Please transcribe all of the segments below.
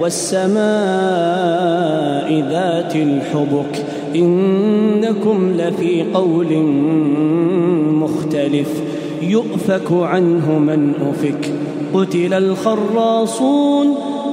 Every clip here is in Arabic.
والسماء ذات الحبك إنكم لفي قول مختلف يؤفك عنه من أفك قتل الخراصون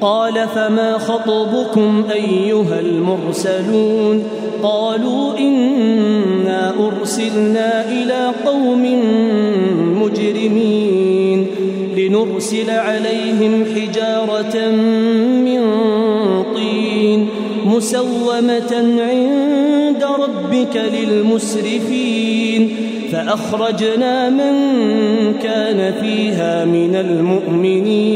قال فما خطبكم أيها المرسلون قالوا إنا أرسلنا إلى قوم مجرمين لنرسل عليهم حجارة من طين مسومة عند ربك للمسرفين فأخرجنا من كان فيها من المؤمنين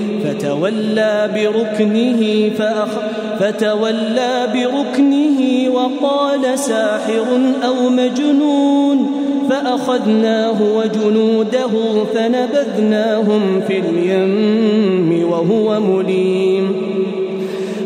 فتولى بركنه فأخ فتولى بركنه وقال ساحر أو مجنون فأخذناه وجنوده فنبذناهم في اليم وهو مليم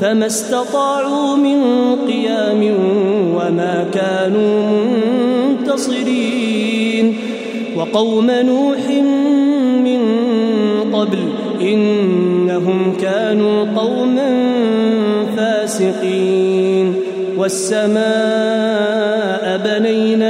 فما استطاعوا من قيام وما كانوا منتصرين. وقوم نوح من قبل إنهم كانوا قوما فاسقين. والسماء بنيناها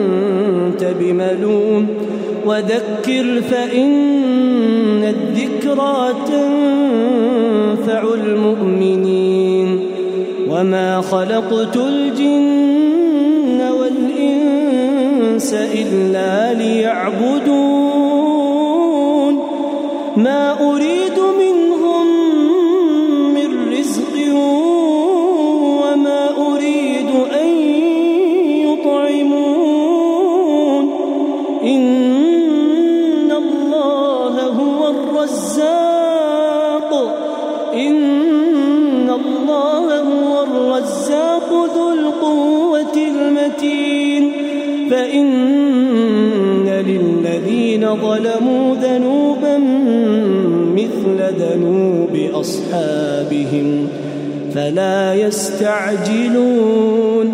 بملوم. وذكر فإن الذكرى تنفع المؤمنين. وما خلقت الجن والإنس إلا ليعبدون. ما إن الله هو الرزاق. إن الله هو الرزاق ذو القوة المتين. فإن للذين ظلموا ذنوبا مثل ذنوب أصحابهم فلا يستعجلون.